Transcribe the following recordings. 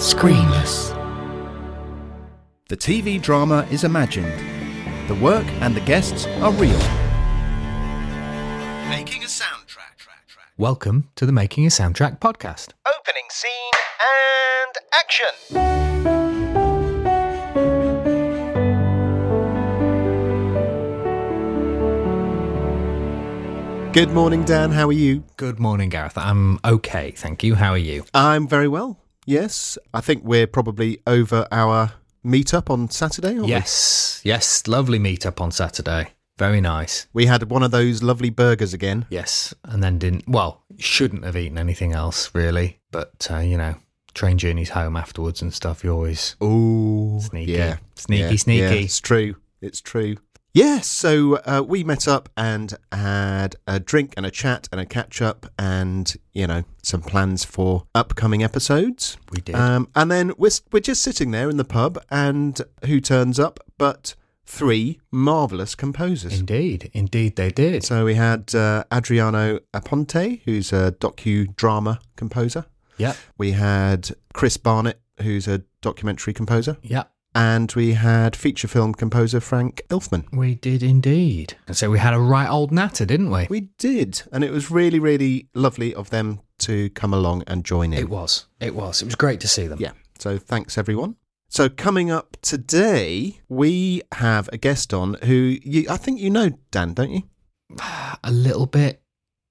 Screenless. The TV drama is imagined. The work and the guests are real. Making a soundtrack. Track, track. Welcome to the Making a Soundtrack podcast. Opening scene and action. Good morning, Dan. How are you? Good morning, Gareth. I'm okay, thank you. How are you? I'm very well. Yes, I think we're probably over our meetup on Saturday. Yes, yes. Lovely meetup on Saturday. Very nice. we? we had one of those lovely burgers again. Yes, and then didn't. Well, shouldn't have eaten anything else really, but uh, you know, train journeys home afterwards and stuff. You always Oh, Sneaky. yeah, Sneaky, yeah, sneaky. yeah, it's true. It's true. Yes, so uh, we met up and had a drink and a chat and a catch up, and you know some plans for upcoming episodes. we did. Um, and then we're we're just sitting there in the pub, and who turns up but three marvelous composers. indeed, indeed, they did. So we had uh, Adriano Aponte, who's a docudrama composer. Yeah. We had Chris Barnett, who's a documentary composer. yep. And we had feature film composer Frank Ilfman. We did indeed. And so we had a right old natter, didn't we? We did. And it was really, really lovely of them to come along and join in. It was. It was. It was great to see them. Yeah. So thanks, everyone. So coming up today, we have a guest on who you, I think you know, Dan, don't you? A little bit.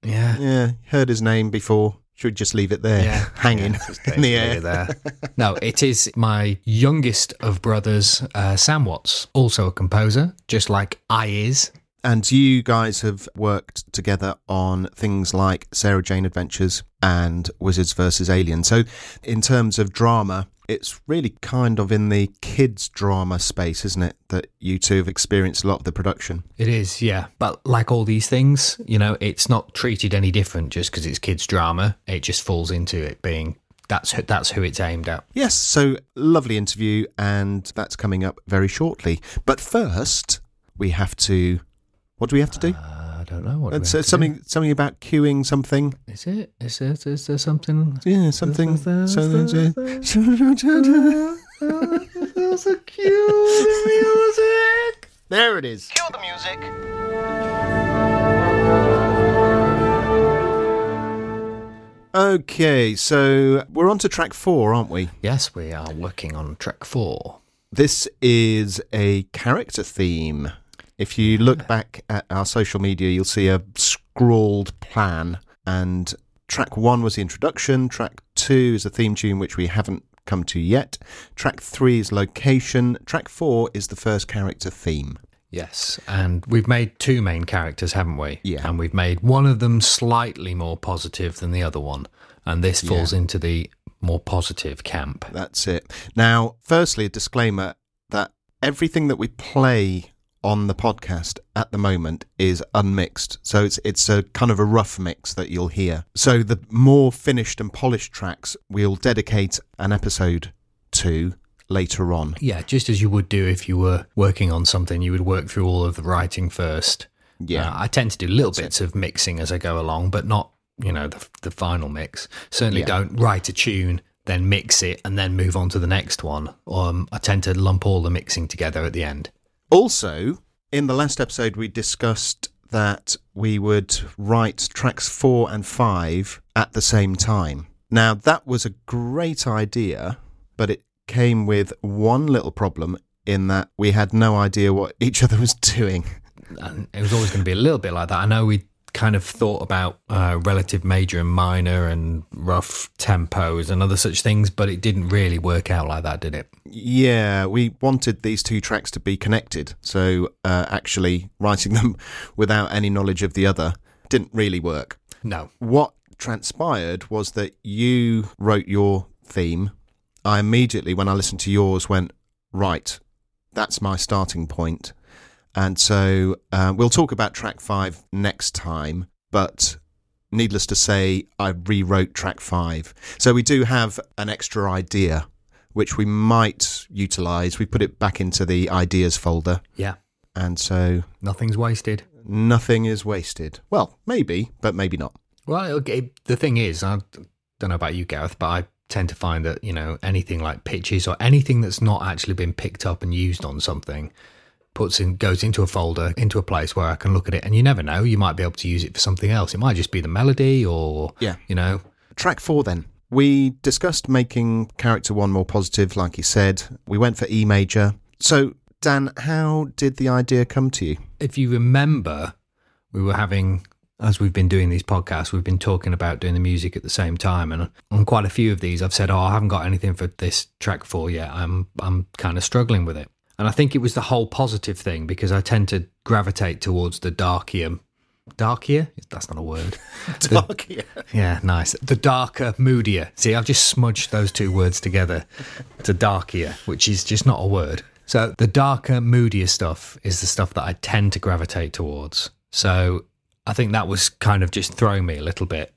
Yeah. Yeah, heard his name before. Should just leave it there, Yeah. hanging Yeah, in the air. there. no, it is my youngest of brothers, uh, Sam Watts, also a composer, just like I is. And you guys have worked together on things like Sarah Jane Adventures and Wizards versus Alien. So, in terms of drama, it's really kind of in the kids' drama space, isn't it? That you two have experienced a lot of the production. It is, yeah. But like all these things, you know, it's not treated any different just because it's kids' drama. It just falls into it being that's who, that's who it's aimed at. Yes, so lovely interview, and that's coming up very shortly. But first, we have to. What do we have to do? Uh, I don't know what. do we It's have uh, to something something about queuing something. Is it? Is there, is there something? Yeah, something. There's- something there's- There's a cue music. there it is. Cue the music. Okay, so we're on to track four, aren't we? Yes, we are working on track four. This is a character theme. If you look back at our social media, you'll see a scrawled plan. And track one was the introduction. Track two is a theme tune, which we haven't come to yet. Track three is location. Track four is the first character theme. Yes, and we've made two main characters, haven't we? Yeah. And we've made one of them slightly more positive than the other one, and this falls into the more positive camp. That's it. Now, firstly, a disclaimer that everything that we play on the podcast at the moment is unmixed. So it's it's a kind of a rough mix that you'll hear. So the more finished and polished tracks we'll dedicate an episode to later on. Yeah, just as you would do if you were working on something, you would work through all of the writing first. Yeah. Uh, I tend to do little bits of mixing as I go along, but not, you know, the, the final mix. Certainly Yeah. don't write a tune, then mix it, and then move on to the next one. Um, I tend to lump all the mixing together at the end. Also, in the last episode we discussed that we would write tracks 4 and 5 at the same time. Now, that was a great idea, but it came with one little problem in that we had no idea what each other was doing. and it was always going to be a little bit like that. I know we kind of thought about uh, relative major and minor and rough tempos and other such things, but it didn't really work out like that, did it? Yeah, we wanted these two tracks to be connected, so uh, actually writing them without any knowledge of the other didn't really work. No. What transpired was that you wrote your theme. I immediately, when I listened to yours, went, right, that's my starting point. And so uh, we'll talk about track five next time, but needless to say, I rewrote track five. So we do have an extra idea, which we might utilize. We put it back into the ideas folder. Yeah. And so Nothing's wasted. nothing is wasted. Well, maybe, but maybe not. Well, okay, the thing is, I don't know about you, Gareth, but I tend to find that you know anything like pitches or anything that's not actually been picked up and used on something puts in goes into a folder into a place where I can look at it and you never know you might be able to use it for something else it might just be the melody or Yeah. you know Track four, then. We discussed making character one more positive, like you said. We went for E major. So, Dan, how did the idea come to you? if you remember, we were having, as we've been doing these podcasts, we've been talking about doing the music at the same time. And on quite a few of these, I've said, "Oh, I haven't got anything for this track four yet. I'm I'm kind of struggling with it." And I think it was the whole positive thing because I tend to gravitate towards the darkier, darkier. That's not a word. darkier. yeah. Yeah, nice. The darker, moodier. See, I've just smudged those two words together to darkier, which is just not a word. So the darker, moodier stuff is the stuff that I tend to gravitate towards. So I think that was kind of just throwing me a little bit.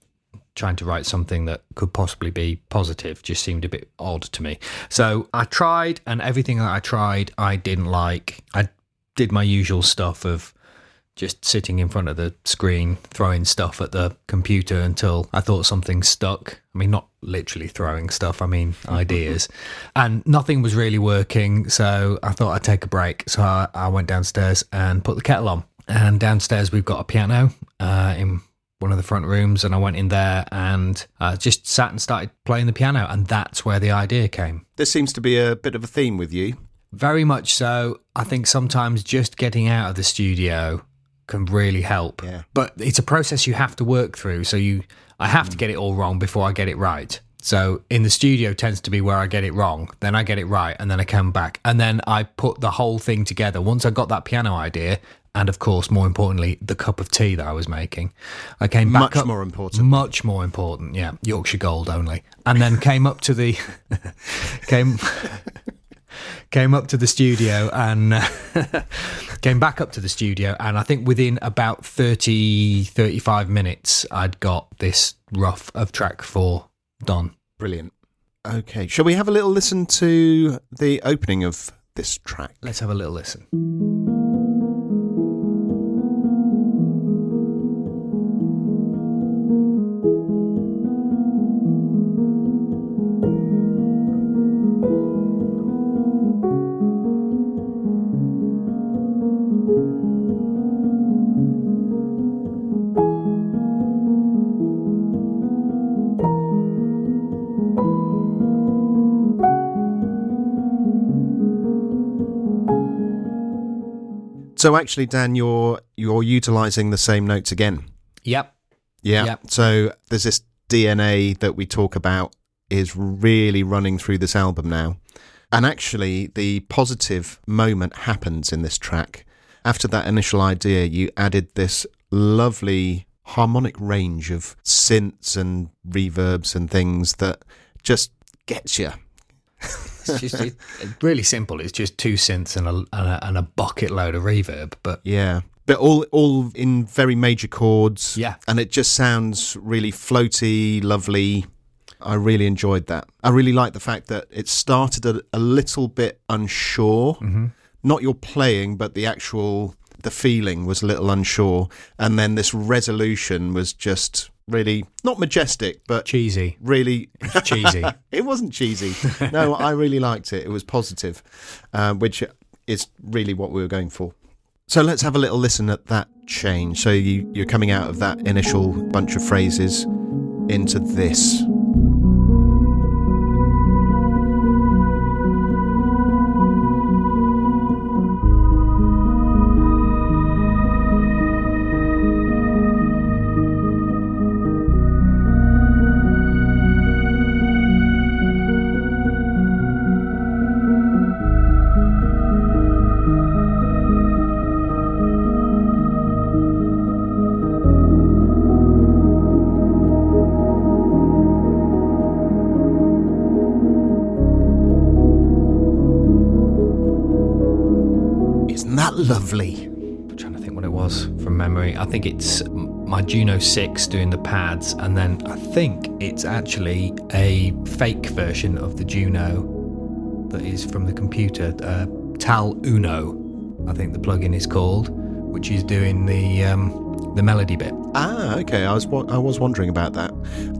Trying to write something that could possibly be positive just seemed a bit odd to me. So I tried, and everything that I tried, I didn't like. I did my usual stuff of just sitting in front of the screen throwing stuff at the computer until I thought something stuck. I mean, not literally throwing stuff, I mean, ideas. And nothing was really working. So I thought I'd take a break. So I, I went downstairs and put the kettle on. And downstairs, we've got a piano uh, in one of the front rooms. And I went in there and uh, just sat and started playing the piano. And that's where the idea came. This seems to be a bit of a theme with you. Very much so. I think sometimes just getting out of the studio can really help. Yeah. But it's a process you have to work through. So you, I have to get it all wrong before I get it right. So in the studio tends to be where I get it wrong, then I get it right, and then I come back, and then I put the whole thing together. Once I got that piano idea, and of course, more importantly, the cup of tea that I was making, I came back Much up, more important. much more important. Yeah, Yorkshire Gold only, and then came up to the came came up to the studio and came back up to the studio and i think within about 30 35 minutes i'd got this rough of track 4 done Brilliant. Okay, shall we have a little listen to the opening of this track? let's have a little listen So actually, Dan, you're you're utilising the same notes again. yep Yeah. Yep. So there's this DNA that we talk about is really running through this album now. And actually, the positive moment happens in this track. After that initial idea, you added this lovely harmonic range of synths and reverbs and things that just gets you. it's just it, it's really simple it's just two synths and a, and a and a bucket load of reverb but Yeah. But all all in very major chords. Yeah. And it just sounds really floaty, lovely. I really enjoyed that. I really like the fact that it started a, a little bit unsure. Mm-hmm. Not your playing, but the actual the feeling was a little unsure. And then this resolution was just really not majestic, but cheesy really cheesy it wasn't cheesy. No, I really liked it. It was positive, uh, which is really what we were going for. So let's have a little listen at that change. So you, you're coming out of that initial bunch of phrases into this. That lovely? I'm trying to think what it was from memory. I think it's my Juno 6 doing the pads, and then I think it's actually a fake version of the Juno that is from the computer, uh, Tal Uno, I think the plugin is called, which is doing the um, the melody bit. Ah, okay. I was I was wondering about that.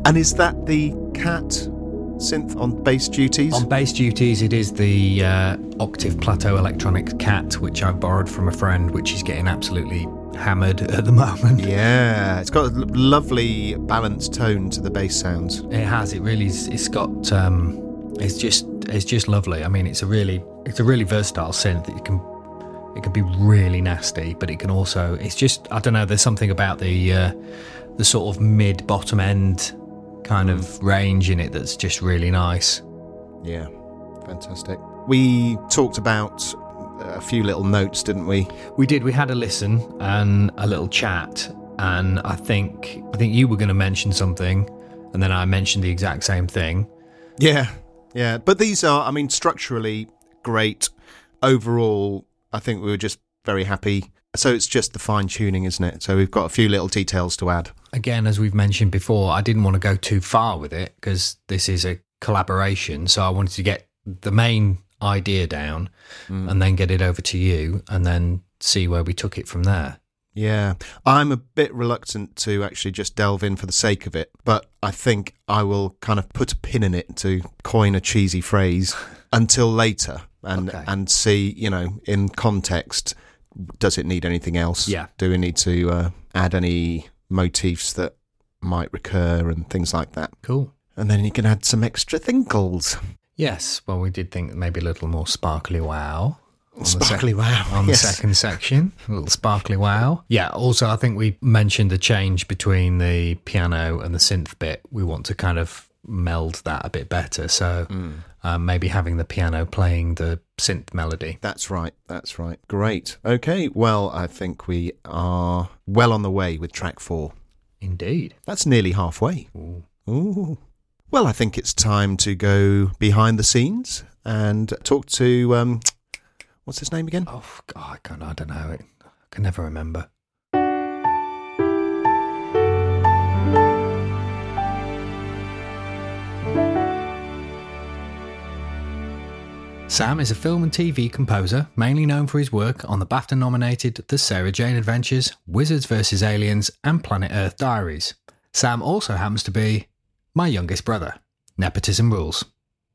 And is that the cat synth on bass duties? On bass duties, it is the uh, Octave Plateau Electronics Cat, which I borrowed from a friend, which is getting absolutely hammered at the moment. yeah, it's got a l- lovely balanced tone to the bass sounds. It has. It really. is- It's got. Um, it's just. It's just lovely. I mean, it's a really. It's a really versatile synth. It can. It can be really nasty, but it can also. It's just. I don't know. There's something about the. Uh, the sort of mid bottom end kind of range in it that's just really nice. Yeah, fantastic. We talked about a few little notes, didn't we? We did. We had a listen and a little chat, and I think I think you were going to mention something, and then I mentioned the exact same thing. Yeah, yeah. But these are, I mean, structurally great. Overall, I think we were just very happy. So it's just the fine tuning, isn't it? So we've got a few little details to add. Again, as we've mentioned before, I didn't want to go too far with it because this is a collaboration. So I wanted to get the main idea down mm. and then get it over to you, and then see where we took it from there. Yeah, I'm a bit reluctant to actually just delve in for the sake of it, but I think I will kind of put a pin in it to coin a cheesy phrase until later and Okay. and see, you know, in context, does it need anything else? Yeah. Do we need to uh, add any motifs that might recur and things like that? Cool. And then you can add some extra thinkles. Yes. Well, we did think maybe a little more sparkly wow. on the sec- Sparkly wow. on yes. the second section. A little sparkly wow. Yeah, also, I think we mentioned the change between the piano and the synth bit. We want to kind of meld that a bit better. So um, maybe having the piano playing the synth melody. That's right. That's right. Great. Okay. Well, I think we are well on the way with track four. Indeed. That's nearly halfway. Ooh. Well, I think it's time to go behind the scenes and talk to um, what's his name again? Oh, God, I, can't, I don't know. I can never remember. Sam is a film and TV composer, mainly known for his work on the BAFTA nominated The Sarah Jane Adventures, Wizards vs. Aliens, and Planet Earth Diaries. Sam also happens to be my youngest brother. Nepotism rules.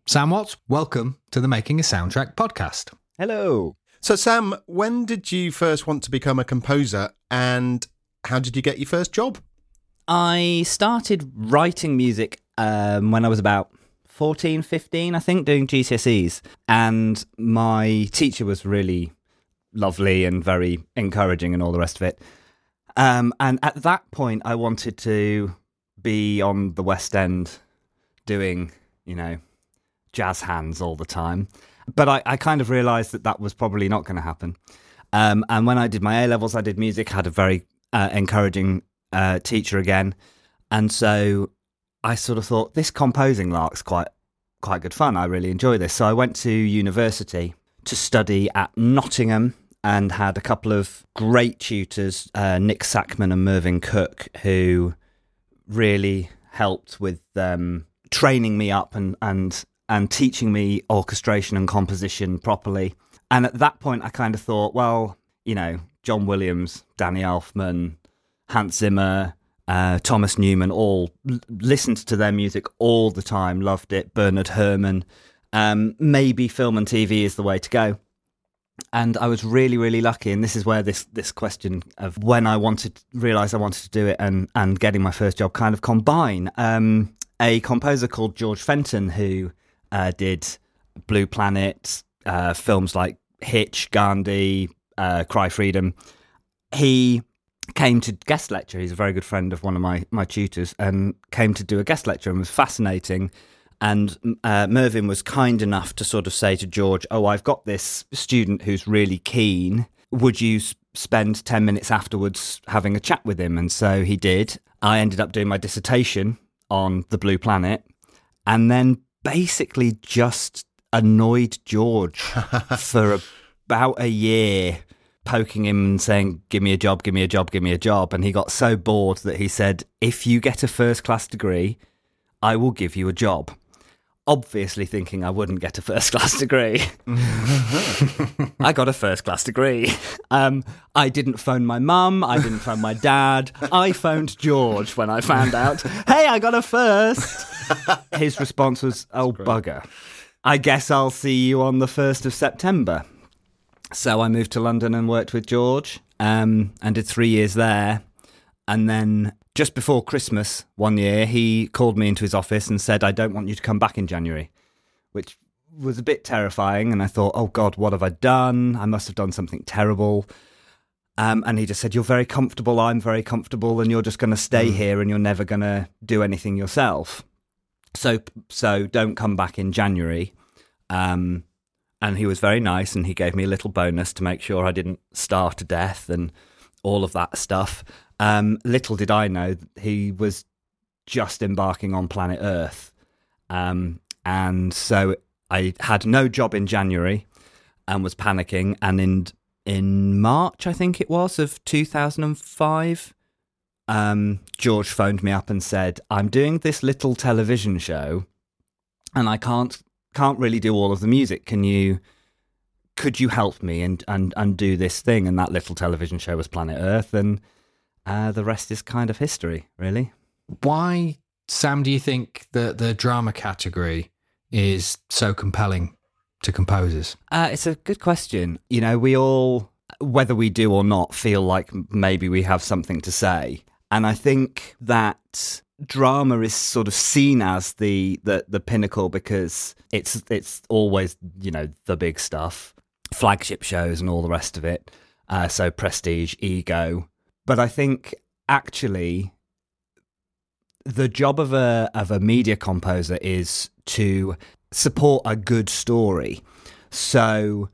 Sam Watts, welcome to the Making a Soundtrack podcast. Hello. So, Sam, when did you first want to become a composer, and how did you get your first job? I started writing music um, when I was about 14, 15, I think, doing GCSEs. And my teacher was really lovely and very encouraging and all the rest of it. Um, and at that point, I wanted to be on the West End doing, you know, jazz hands all the time. But I, I kind of realised that that was probably not going to happen. Um, and when I did my A levels, I did music, had a very uh, encouraging uh, teacher again. And so I sort of thought this composing lark's quite quite good fun. I really enjoy this. So I went to university to study at Nottingham and had a couple of great tutors, uh, Nick Sackman and Mervyn Cooke, who really helped with um, training me up and and and teaching me orchestration and composition properly. And at that point, I kind of thought, well, you know, John Williams, Danny Elfman, Hans Zimmer, uh, Thomas Newman, all listened to their music all the time, loved it. Bernard Herrmann. Um, maybe film and TV is the way to go. And I was really, really lucky. And this is where this this question of when I wanted, realised I wanted to do it, and and getting my first job kind of combine. Um, a composer called George Fenton who uh, did Blue Planet, uh, films like Hitch, Gandhi, uh, Cry Freedom. He came to guest lecture. He's a very good friend of one of my, my tutors and came to do a guest lecture and was fascinating. And uh, Mervyn was kind enough to sort of say to George, Oh, I've got this student who's really keen. Would you spend 10 minutes afterwards having a chat with him? And so he did. I ended up doing my dissertation on the Blue Planet and then basically just annoyed George for about a year poking him and saying, Give me a job, give me a job, give me a job. And he got so bored that he said, If you get a first class degree, I will give you a job. obviously thinking I wouldn't get a first class degree. I got a first class degree. Um, I didn't phone my mum. I didn't phone my dad. I phoned George when I found out, hey, I got a first. His response was, oh, bugger. I guess I'll see you on the 1st of September. So I moved to London and worked with George um, and did three years there. And then just before Christmas one year, he called me into his office and said, I don't want you to come back in January, which was a bit terrifying. And I thought, oh God, what have I done? I must have done something terrible. Um, and he just said, You're very comfortable. I'm very comfortable. And you're just going to stay here and you're never going to do anything yourself. So, so don't come back in January. Um, and he was very nice and he gave me a little bonus to make sure I didn't starve to death and all of that stuff. Um, little did I know he was just embarking on planet Earth. Um, and so I had no job in January and was panicking. And in in March, I think it was, of 2005, um, George phoned me up and said, I'm doing this little television show and I can't can't really do all of the music. Can you could you help me and and and do this thing? And that little television show was Planet Earth, and uh, the rest is kind of history, really. Why, Sam, do you think that the drama category is so compelling to composers? Uh, it's a good question. You know, we all, whether we do or not, feel like maybe we have something to say. And I think that drama is sort of seen as the, the, the pinnacle because it's it's always, you know, the big stuff, flagship shows and all the rest of it. Uh, so prestige, ego. But I think actually the job of a of a media composer is to support a good story. So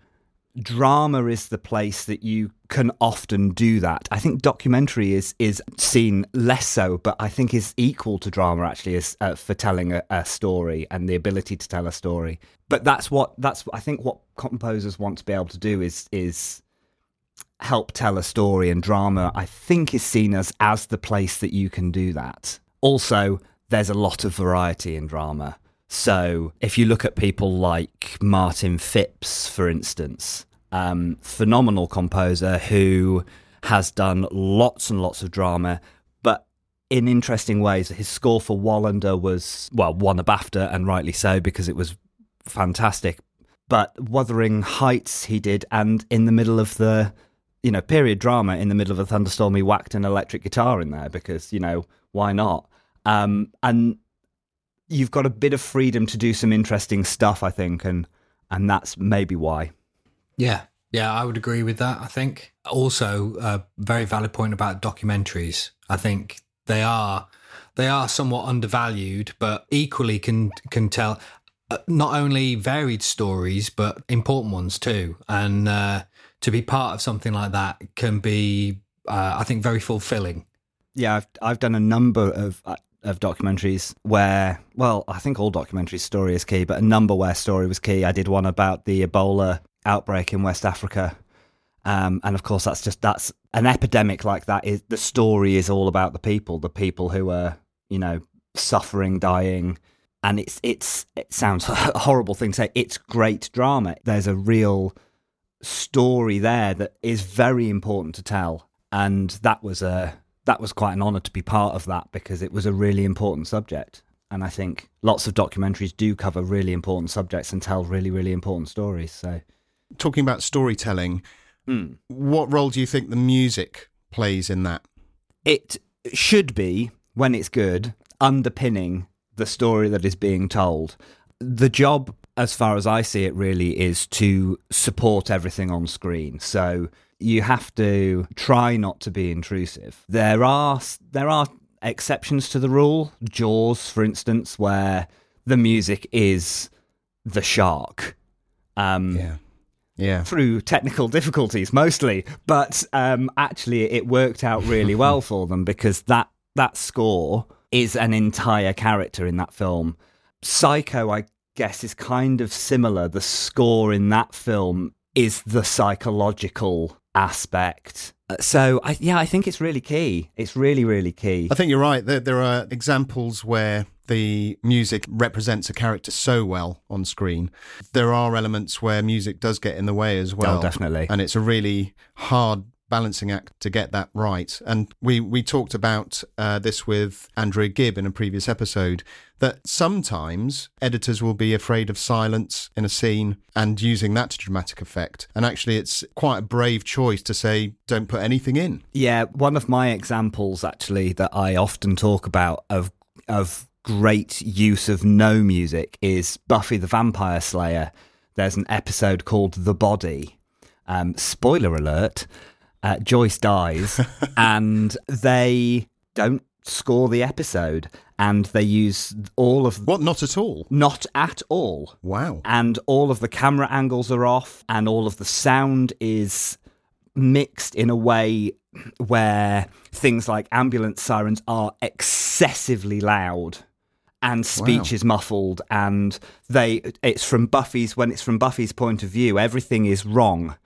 drama is the place that you can often do that. I think documentary is is seen less so, but I think is equal to drama actually is uh, for telling a, a story and the ability to tell a story. But that's what that's I think what composers want to be able to do is is help tell a story and drama. I think is seen as as the place that you can do that. Also, there's a lot of variety in drama. So if you look at people like Martin Phipps, for instance, um, phenomenal composer who has done lots and lots of drama, but in interesting ways. His score for Wallander was, well, won a BAFTA, and rightly so, because it was fantastic. But Wuthering Heights he did, and in the middle of the, you know, period drama, in the middle of a thunderstorm, he whacked an electric guitar in there because, you know, why not? Um, and you've got a bit of freedom to do some interesting stuff, I think, and and that's maybe why. Yeah, yeah, I would agree with that. I think also a very valid point about documentaries. I think they are they are somewhat undervalued, but equally can can tell uh, not only varied stories but important ones too. And uh, to be part of something like that can be, uh, I think, very fulfilling. Yeah, I've I've done a number of uh, of documentaries where, well, I think all documentary story is key, but a number where story was key. I did one about the Ebola outbreak in West Africa. Um, and of course, that's just that's an epidemic like that. Is the story is all about the people, the people who are you know suffering, dying, and it's it's it sounds a horrible thing to say. It's great drama. There's a real story there that is very important to tell, and that was a that was quite an honour to be part of that because it was a really important subject. And I think lots of documentaries do cover really important subjects and tell really really important stories. So Talking about storytelling, Hmm. what role do you think the music plays in that? it should be when it's good underpinning the story that is being told the job as far as i see it really is to support everything on screen so you have to try not to be intrusive there are there are exceptions to the rule jaws for instance where the music is the shark um Yeah. Yeah. through technical difficulties mostly, but um, actually it worked out really well for them because that that score is an entire character in that film. Psycho, I guess, is kind of similar. The score in that film is the psychological aspect. Uh, So, I, yeah, I think it's really key. It's really, really key. I think you're right. There, there are examples where the music represents a character so well on screen. There are elements where music does get in the way as well. Oh, definitely. And it's a really hard balancing act to get that right. And we, we talked about uh, this with Andrea Gibb in a previous episode that sometimes editors will be afraid of silence in a scene and using that to dramatic effect. And actually, it's quite a brave choice to say, don't put anything in. Yeah, one of my examples actually that I often talk about of of great use of no music is Buffy the Vampire Slayer. There's an episode called The Body. Um, spoiler alert: uh, Joyce dies, and they don't score the episode, and they use all of What? Not at all. not at all Wow. and all of the camera angles are off and all of the sound is mixed in a way where things like ambulance sirens are excessively loud and speech Wow. is muffled and they it's from Buffy's when it's from Buffy's point of view everything is wrong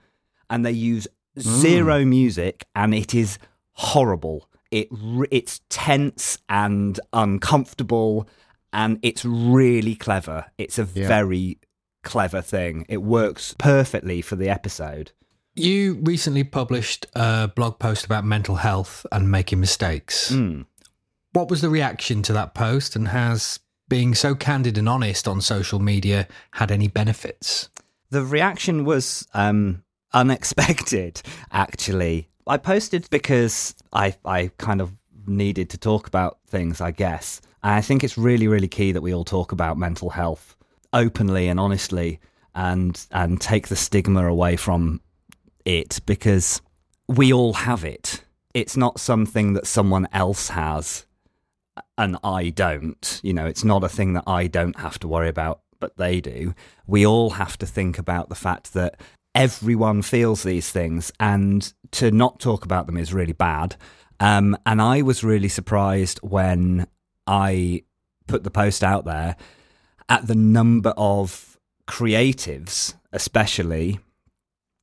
and they use zero music and it is horrible it it's tense and uncomfortable and it's really clever it's a Yeah. very clever thing it works perfectly for the episode You recently published a blog post about mental health and making mistakes. Mm. What was the reaction to that post, and has being so candid and honest on social media had any benefits? The reaction was um, unexpected, actually. I posted because I, I kind of needed to talk about things, I guess. And I think it's really, really key that we all talk about mental health openly and honestly and and take the stigma away from it because we all have it. It's not something that someone else has and I don't. You know, it's not a thing that I don't have to worry about, but they do. We all have to think about the fact that everyone feels these things, and to not talk about them is really bad. Um, and I was really surprised when I put the post out there at the number of creatives, especially,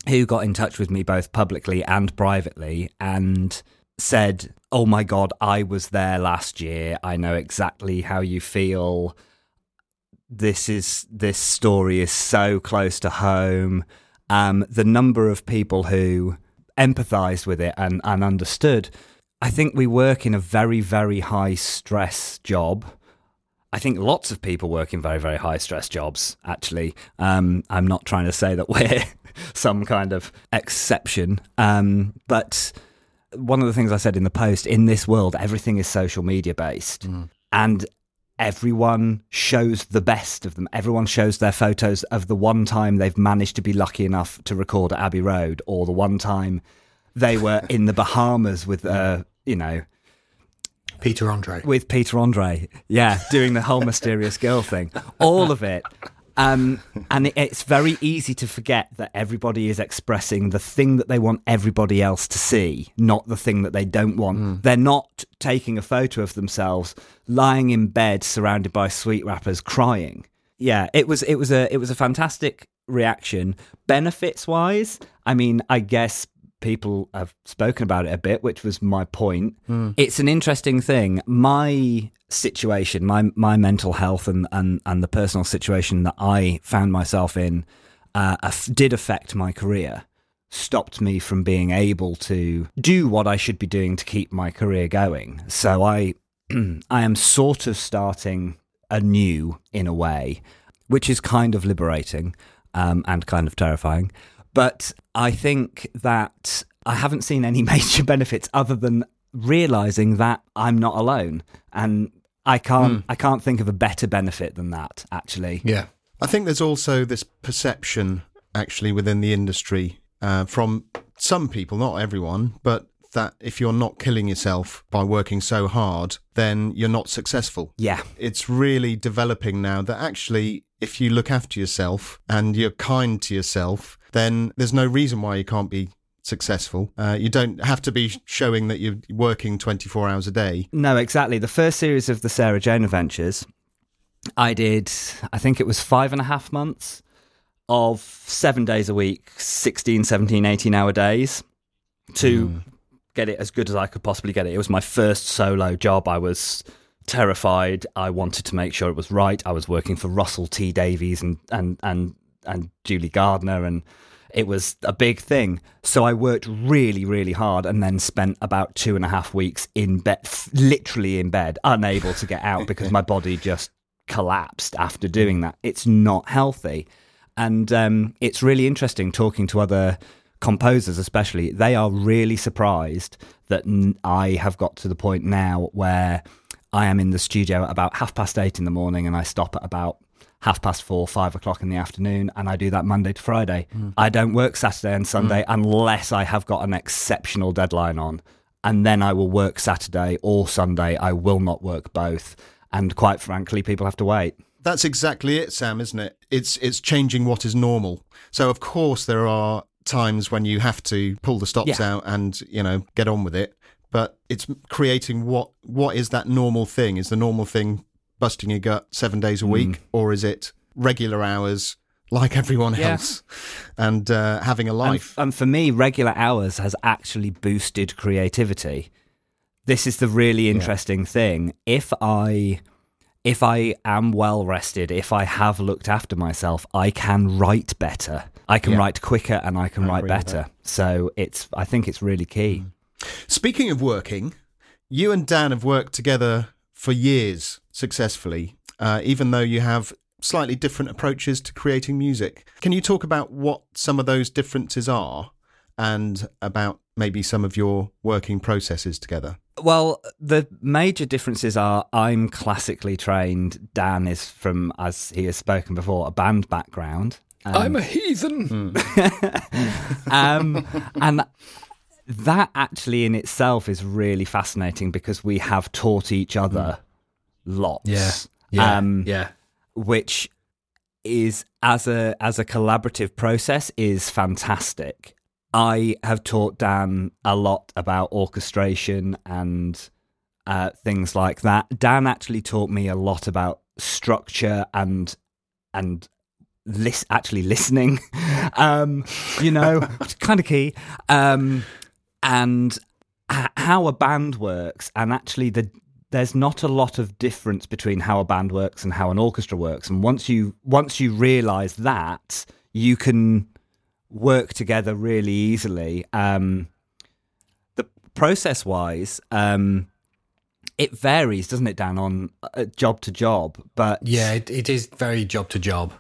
who got in touch with me both publicly and privately and said, Oh my God, I was there last year. I know exactly how you feel. This is this story is so close to home. Um, the number of people who empathized with it and, and understood. I think we work in a very, very high stress job. I think lots of people work in very, very high stress jobs, actually. Um, I'm not trying to say that we're some kind of exception. Um, but one of the things I said in the post in this world, everything is social media based. And everyone shows the best of them. Everyone shows their photos of the one time they've managed to be lucky enough to record at Abbey Road or the one time they were in the Bahamas with, uh, you know, Peter Andre. with Peter Andre. Yeah, doing the whole mysterious girl thing. All of it. Um, and it, it's very easy to forget that everybody is expressing the thing that they want everybody else to see, not the thing that they don't want. They're not taking a photo of themselves lying in bed surrounded by sweet wrappers crying. Yeah, it was it was a it was a fantastic reaction. Benefits wise, I mean, I guess people have spoken about it a bit, which was my point. It's an interesting thing. My situation, my my mental health, and and and the personal situation that I found myself in, uh, did affect my career. Stopped me from being able to do what I should be doing to keep my career going. So I, I am sort of starting anew in a way, which is kind of liberating um, and kind of terrifying. But I think that I haven't seen any major benefits other than realizing that I'm not alone, and I can't I can't think of a better benefit than that. Actually, Yeah. I think there's also this perception, actually, within the industry uh, from some people, not everyone, but that if you're not killing yourself by working so hard, then you're not successful. yeah, It's really developing now that actually, if you look after yourself and you're kind to yourself, then there's no reason why you can't be successful. Uh, you don't have to be showing that you're working 24 hours a day. No, exactly. The first series of the Sarah Jane Adventures, I did, I think it was five and a half months of seven days a week, 16, 17, 18 hour days to get it as good as I could possibly get it. It was my first solo job. I was terrified. I wanted to make sure it was right. I was working for Russell T Davies and and and and Julie Gardner and it was a big thing. So I worked really, really hard and then spent about two and a half weeks in bed, literally in bed, unable to get out because my body just collapsed after doing that. It's not healthy. And um, it's really interesting talking to other composers, especially. They are really surprised that I have got to the point now where I am in the studio at about half past eight in the morning and I stop at about half past four, five o'clock in the afternoon, and I do that Monday to Friday. I don't work Saturday and Sunday mm. unless I have got an exceptional deadline on. And then I will work Saturday or Sunday. I will not work both. And quite frankly, people have to wait. That's exactly it, Sam, isn't it? It's it's changing what is normal. So of course there are times when you have to pull the stops Yeah. out and, you know, get on with it. But it's creating what what is that normal thing? Is the normal thing busting your gut seven days a week, or is it regular hours like everyone Yeah. else and uh, having a life? and for me, regular hours has actually boosted creativity. This is the really interesting thing. If I if I am well rested, if I have looked after myself, I can write better. I can Yeah. write quicker and I can I write better. So it's I think it's really key. Speaking of working, you and Dan have worked together for years successfully, uh, even though you have slightly different approaches to creating music. Can you talk about what some of those differences are and about maybe some of your working processes together? Well, the major differences are I'm classically trained. Dan is from, as he has spoken before, a band background. Um, I'm a heathen. um, and that actually in itself is really fascinating because we have taught each other lots. Yeah. Yeah. Um, yeah. which is as a as a collaborative process is fantastic. I have taught Dan a lot about orchestration and uh, things like that. Dan actually taught me a lot about structure and and lis- actually listening. um, you know, kind of key. Um, and h- how a band works, and actually the there's not a lot of difference between how a band works and how an orchestra works. And once you once you realise that, you can work together really easily. Um, the process wise, um, it varies, doesn't it, Dan, on uh, job to job? But Yeah, it, it is very job to job.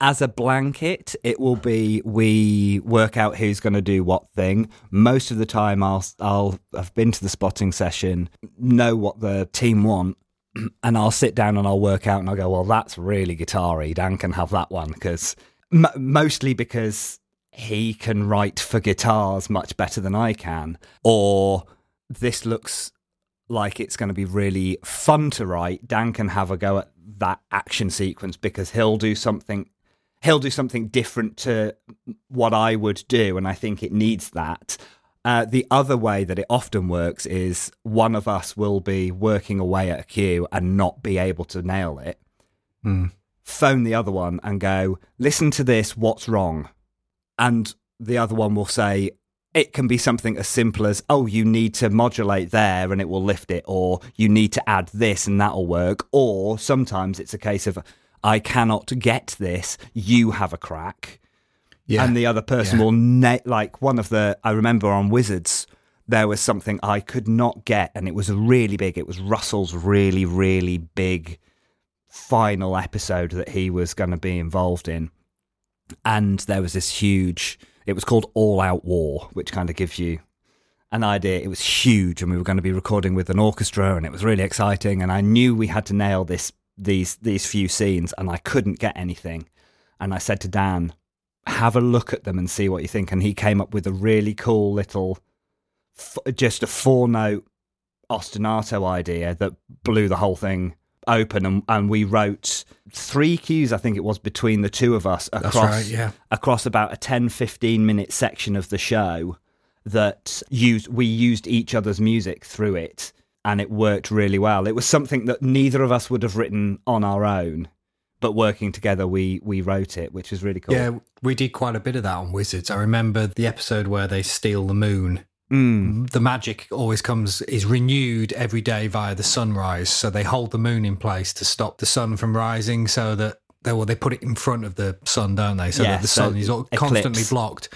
As a blanket, it will be we work out who's going to do what thing. Most of the time, I'll I'll have been to the spotting session, know what the team want, and I'll sit down and I'll work out and I'll go, well, that's really guitar-y. Dan can have that one because m- mostly because he can write for guitars much better than I can, or this looks like it's going to be really fun to write, Dan can have a go at that action sequence because he'll do something he'll do something different to what I would do and I think it needs that. Uh, the other way that it often works is one of us will be working away at a cue and not be able to nail it. Phone the other one and go, listen to this, what's wrong? And the other one will say, it can be something as simple as, oh, you need to modulate there and it will lift it, or you need to add this and that'll work. Or sometimes it's a case of, I cannot get this, you have a crack. Yeah. And the other person Yeah. will, na- like one of the, I remember on Wizards, there was something I could not get, and it was really big. It was Russell's really, really big final episode that he was going to be involved in and there was this huge it was called all out war which kind of gives you an idea. It was huge and we were going to be recording with an orchestra and it was really exciting and i knew we had to nail this these these few scenes and i couldn't get anything. And i said to dan have a look at them and see what you think. And he came up with a really cool little just a four note ostinato idea that blew the whole thing open and, and we wrote three cues i think it was between the two of us across right, yeah. across about a 10 15 minute section of the show that used we used each other's music through it and it worked really well it was something that neither of us would have written on our own but working together we we wrote it which was really cool Yeah, we did quite a bit of that on Wizards. I remember the episode where they steal the moon Mm. the magic always comes is renewed every day via the sunrise. So they hold the moon in place to stop the sun from rising, so that they well they put it in front of the sun, don't they? So Yeah, that the so sun is all constantly blocked.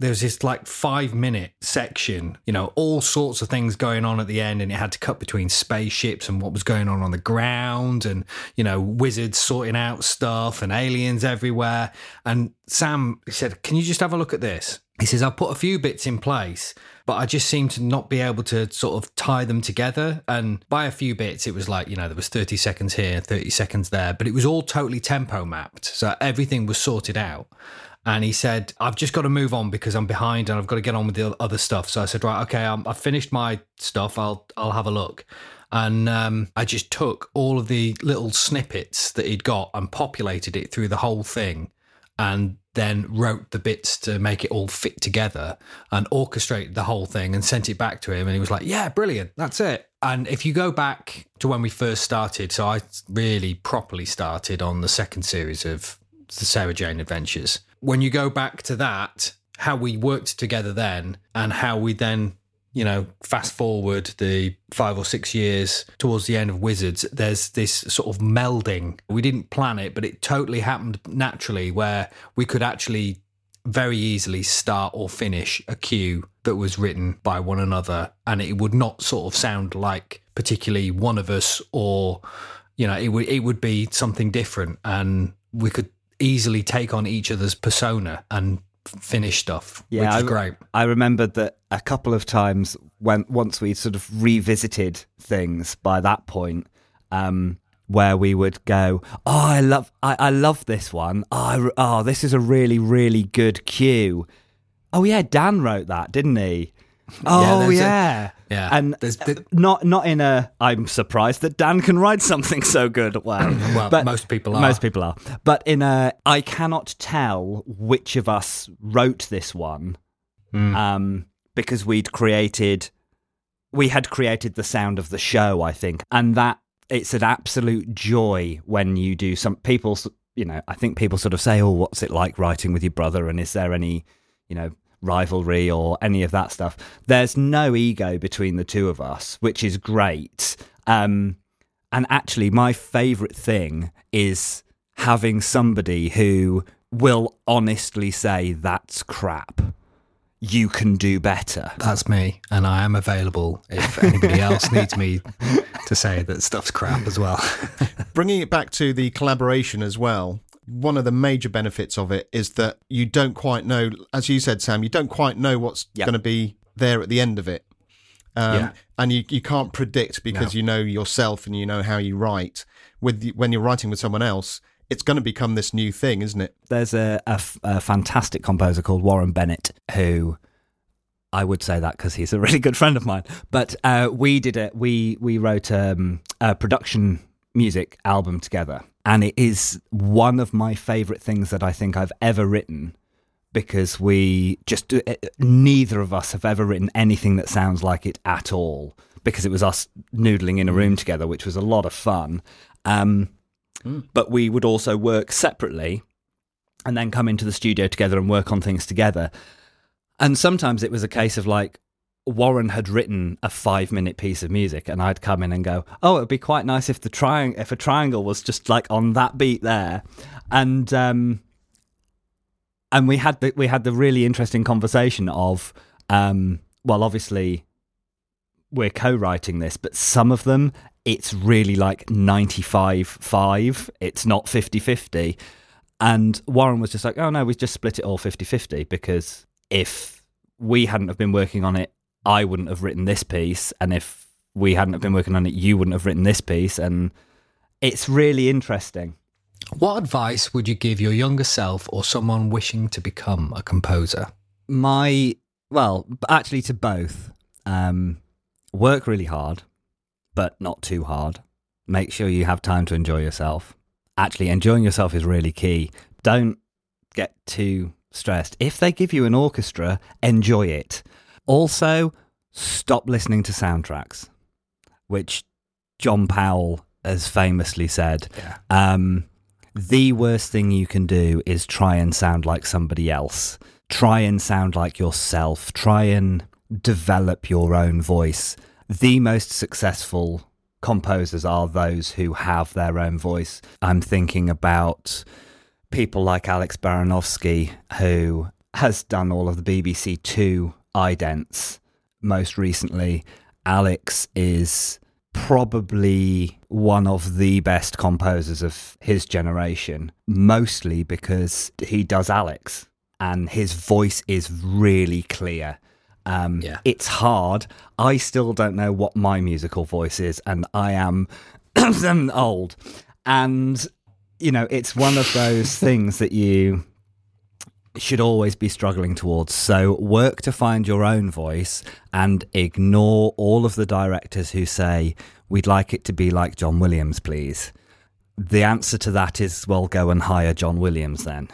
There's this like five minute section, you know, all sorts of things going on at the end, and it had to cut between spaceships and what was going on on the ground, and you know, wizards sorting out stuff and aliens everywhere. And Sam said, "Can you just have a look at this?" He says, "I've put a few bits in place, but I just seem to not be able to sort of tie them together. And by a few bits, it was like, you know, there was 30 seconds here, 30 seconds there, but it was all totally tempo mapped. So everything was sorted out. And he said, I've just got to move on because I'm behind and I've got to get on with the other stuff. So I said, right, okay, I'm, I've finished my stuff. I'll, I'll have a look. And um, I just took all of the little snippets that he'd got and populated it through the whole thing and then wrote the bits to make it all fit together and orchestrated the whole thing and sent it back to him. And he was like yeah brilliant. That's it. And if you go back to when we first started so i really properly started on the second series of the sarah jane adventures. When you go back to that how we worked together then and how we then you know, fast forward the five or six years towards the end of Wizards, there's this sort of melding. We didn't plan it, but it totally happened naturally where we could actually very easily start or finish a cue that was written by one another and it would not sort of sound like particularly one of us or you know it would it would be something different and we could easily take on each other's persona and finish stuff which I, is great I remembered that a couple of times when once we sort of revisited things by that point, um, where we would go, "Oh, I love, I, I love this one. Oh, I, oh, this is a really, really good cue." Oh yeah, Dan wrote that, didn't he? Oh yeah, yeah, and there's the- not not in a. I'm surprised that Dan can write something so good. Well, Well, most people are. Most people are, but in a, I cannot tell which of us wrote this one, Hmm. um, because we'd created, we had created the sound of the show, I think, and that it's an absolute joy when you do some people. You know, I think people sort of say, "Oh, what's it like writing with your brother?" And is there any, you know, rivalry or any of that stuff? There's no ego between the two of us, which is great. Um, and actually, my favorite thing is having somebody who will honestly say, That's crap. You can do better. That's me, and I am available if anybody else needs me to say that stuff's crap as well. Bringing it back to the collaboration as well, one of the major benefits of it is that you don't quite know, as you said, Sam, you don't quite know what's Yeah. going to be there at the end of it. Um, Yeah. And you, you can't predict because No. you know yourself and you know how you write. With the, When you're writing with someone else, it's going to become this new thing, isn't it? There's a, a f- a fantastic composer called Warren Bennett who. I would say that because he's a really good friend of mine. But uh, we did it. We we wrote um, a production music album together, and it is one of my favorite things that I think I've ever written because we just uh, neither of us have ever written anything that sounds like it at all because it was us noodling in a room together which was a lot of fun. Um, but we would also work separately and then come into the studio together and work on things together. And sometimes it was a case of like Warren had written a five minute piece of music and I'd come in and go, Oh, it'd be quite nice if the triangle if a triangle was just like on that beat there. And um and we had the we had the really interesting conversation of um well obviously we're co-writing this but some of them it's really like 95 5 it's not 50 50 and warren was just like oh no we just split it all 50 50 because if we hadn't have been working on it i wouldn't have written this piece and if we hadn't have been working on it you wouldn't have written this piece and it's really interesting. What advice would you give your younger self or someone wishing to become a composer? my well actually to both. Um work really hard but not too hard. Make sure you have time to enjoy yourself. Actually enjoying yourself is really key. Don't get too stressed. If they give you an orchestra enjoy it also stop listening to soundtracks which john powell has famously said Yeah. um, the worst thing you can do is try and sound like somebody else. Try and sound like yourself. Try and develop your own voice. The most successful composers are those who have their own voice. I'm thinking about people like Alex Baranowski, who has done all of the BBC Two idents most recently. Alex is probably one of the best composers of his generation, mostly because he does Alex and his voice is really clear. Um, Yeah. It's hard. I still don't know what my musical voice is, and I am old. And, you know, it's one of those things that you should always be struggling towards. So work to find your own voice and ignore all of the directors who say, we'd like it to be like John Williams, please. The answer to that is, well, go and hire John Williams then.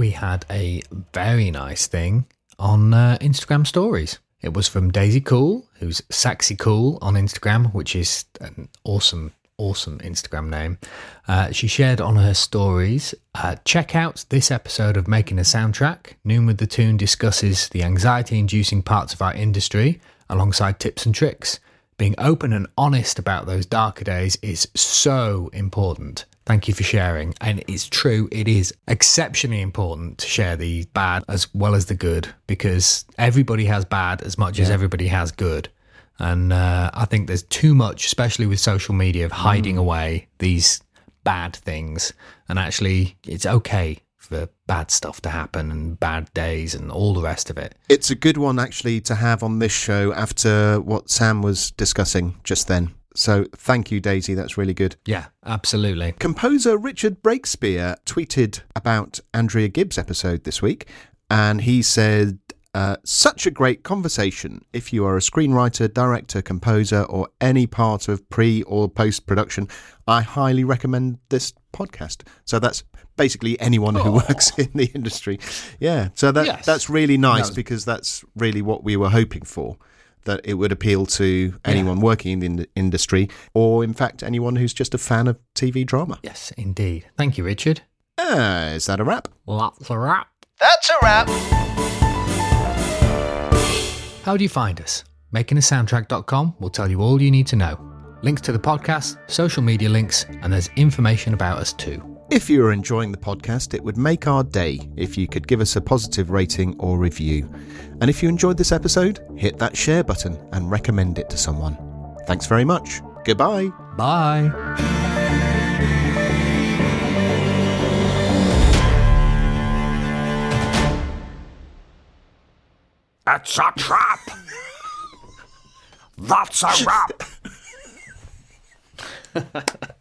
we had a very nice thing on uh, Instagram stories. It was from Daisy Cool, who's Saxy Cool on Instagram, which is an awesome, awesome Instagram name. Uh, she shared on her stories uh, check out this episode of Making a Soundtrack. Noon with the Tune discusses the anxiety inducing parts of our industry alongside tips and tricks. Being open and honest about those darker days is so important. Thank you for sharing. And it's true, it is exceptionally important to share the bad as well as the good because everybody has bad as much as everybody has good. And uh, I think there's too much, especially with social media, of hiding away these bad things. And actually, it's okay for bad stuff to happen and bad days and all the rest of it. It's a good one actually to have on this show after what Sam was discussing just then. So thank you, Daisy. That's really good. Yeah, absolutely. Composer Richard Breakspear tweeted about Andrea Gibbs' episode this week, and he said, uh, Such a great conversation. If you are a screenwriter, director, composer, or any part of pre or post production, I highly recommend this podcast. So that's basically anyone who works in the industry. Yeah. So that Yes. that's really nice was- because that's really what we were hoping for. That it would appeal to anyone working in the in- industry, or in fact, anyone who's just a fan of TV drama. Yes, indeed. Thank you, Richard. Uh, is that a wrap? That's a wrap. That's a wrap. How do you find us? Makingasoundtrack.com will tell you all you need to know. Links to the podcast, social media links, and there's information about us too. If you are enjoying the podcast, it would make our day if you could give us a positive rating or review. And if you enjoyed this episode, hit that share button and recommend it to someone. Thanks very much. Goodbye. Bye. It's a trap! That's a wrap!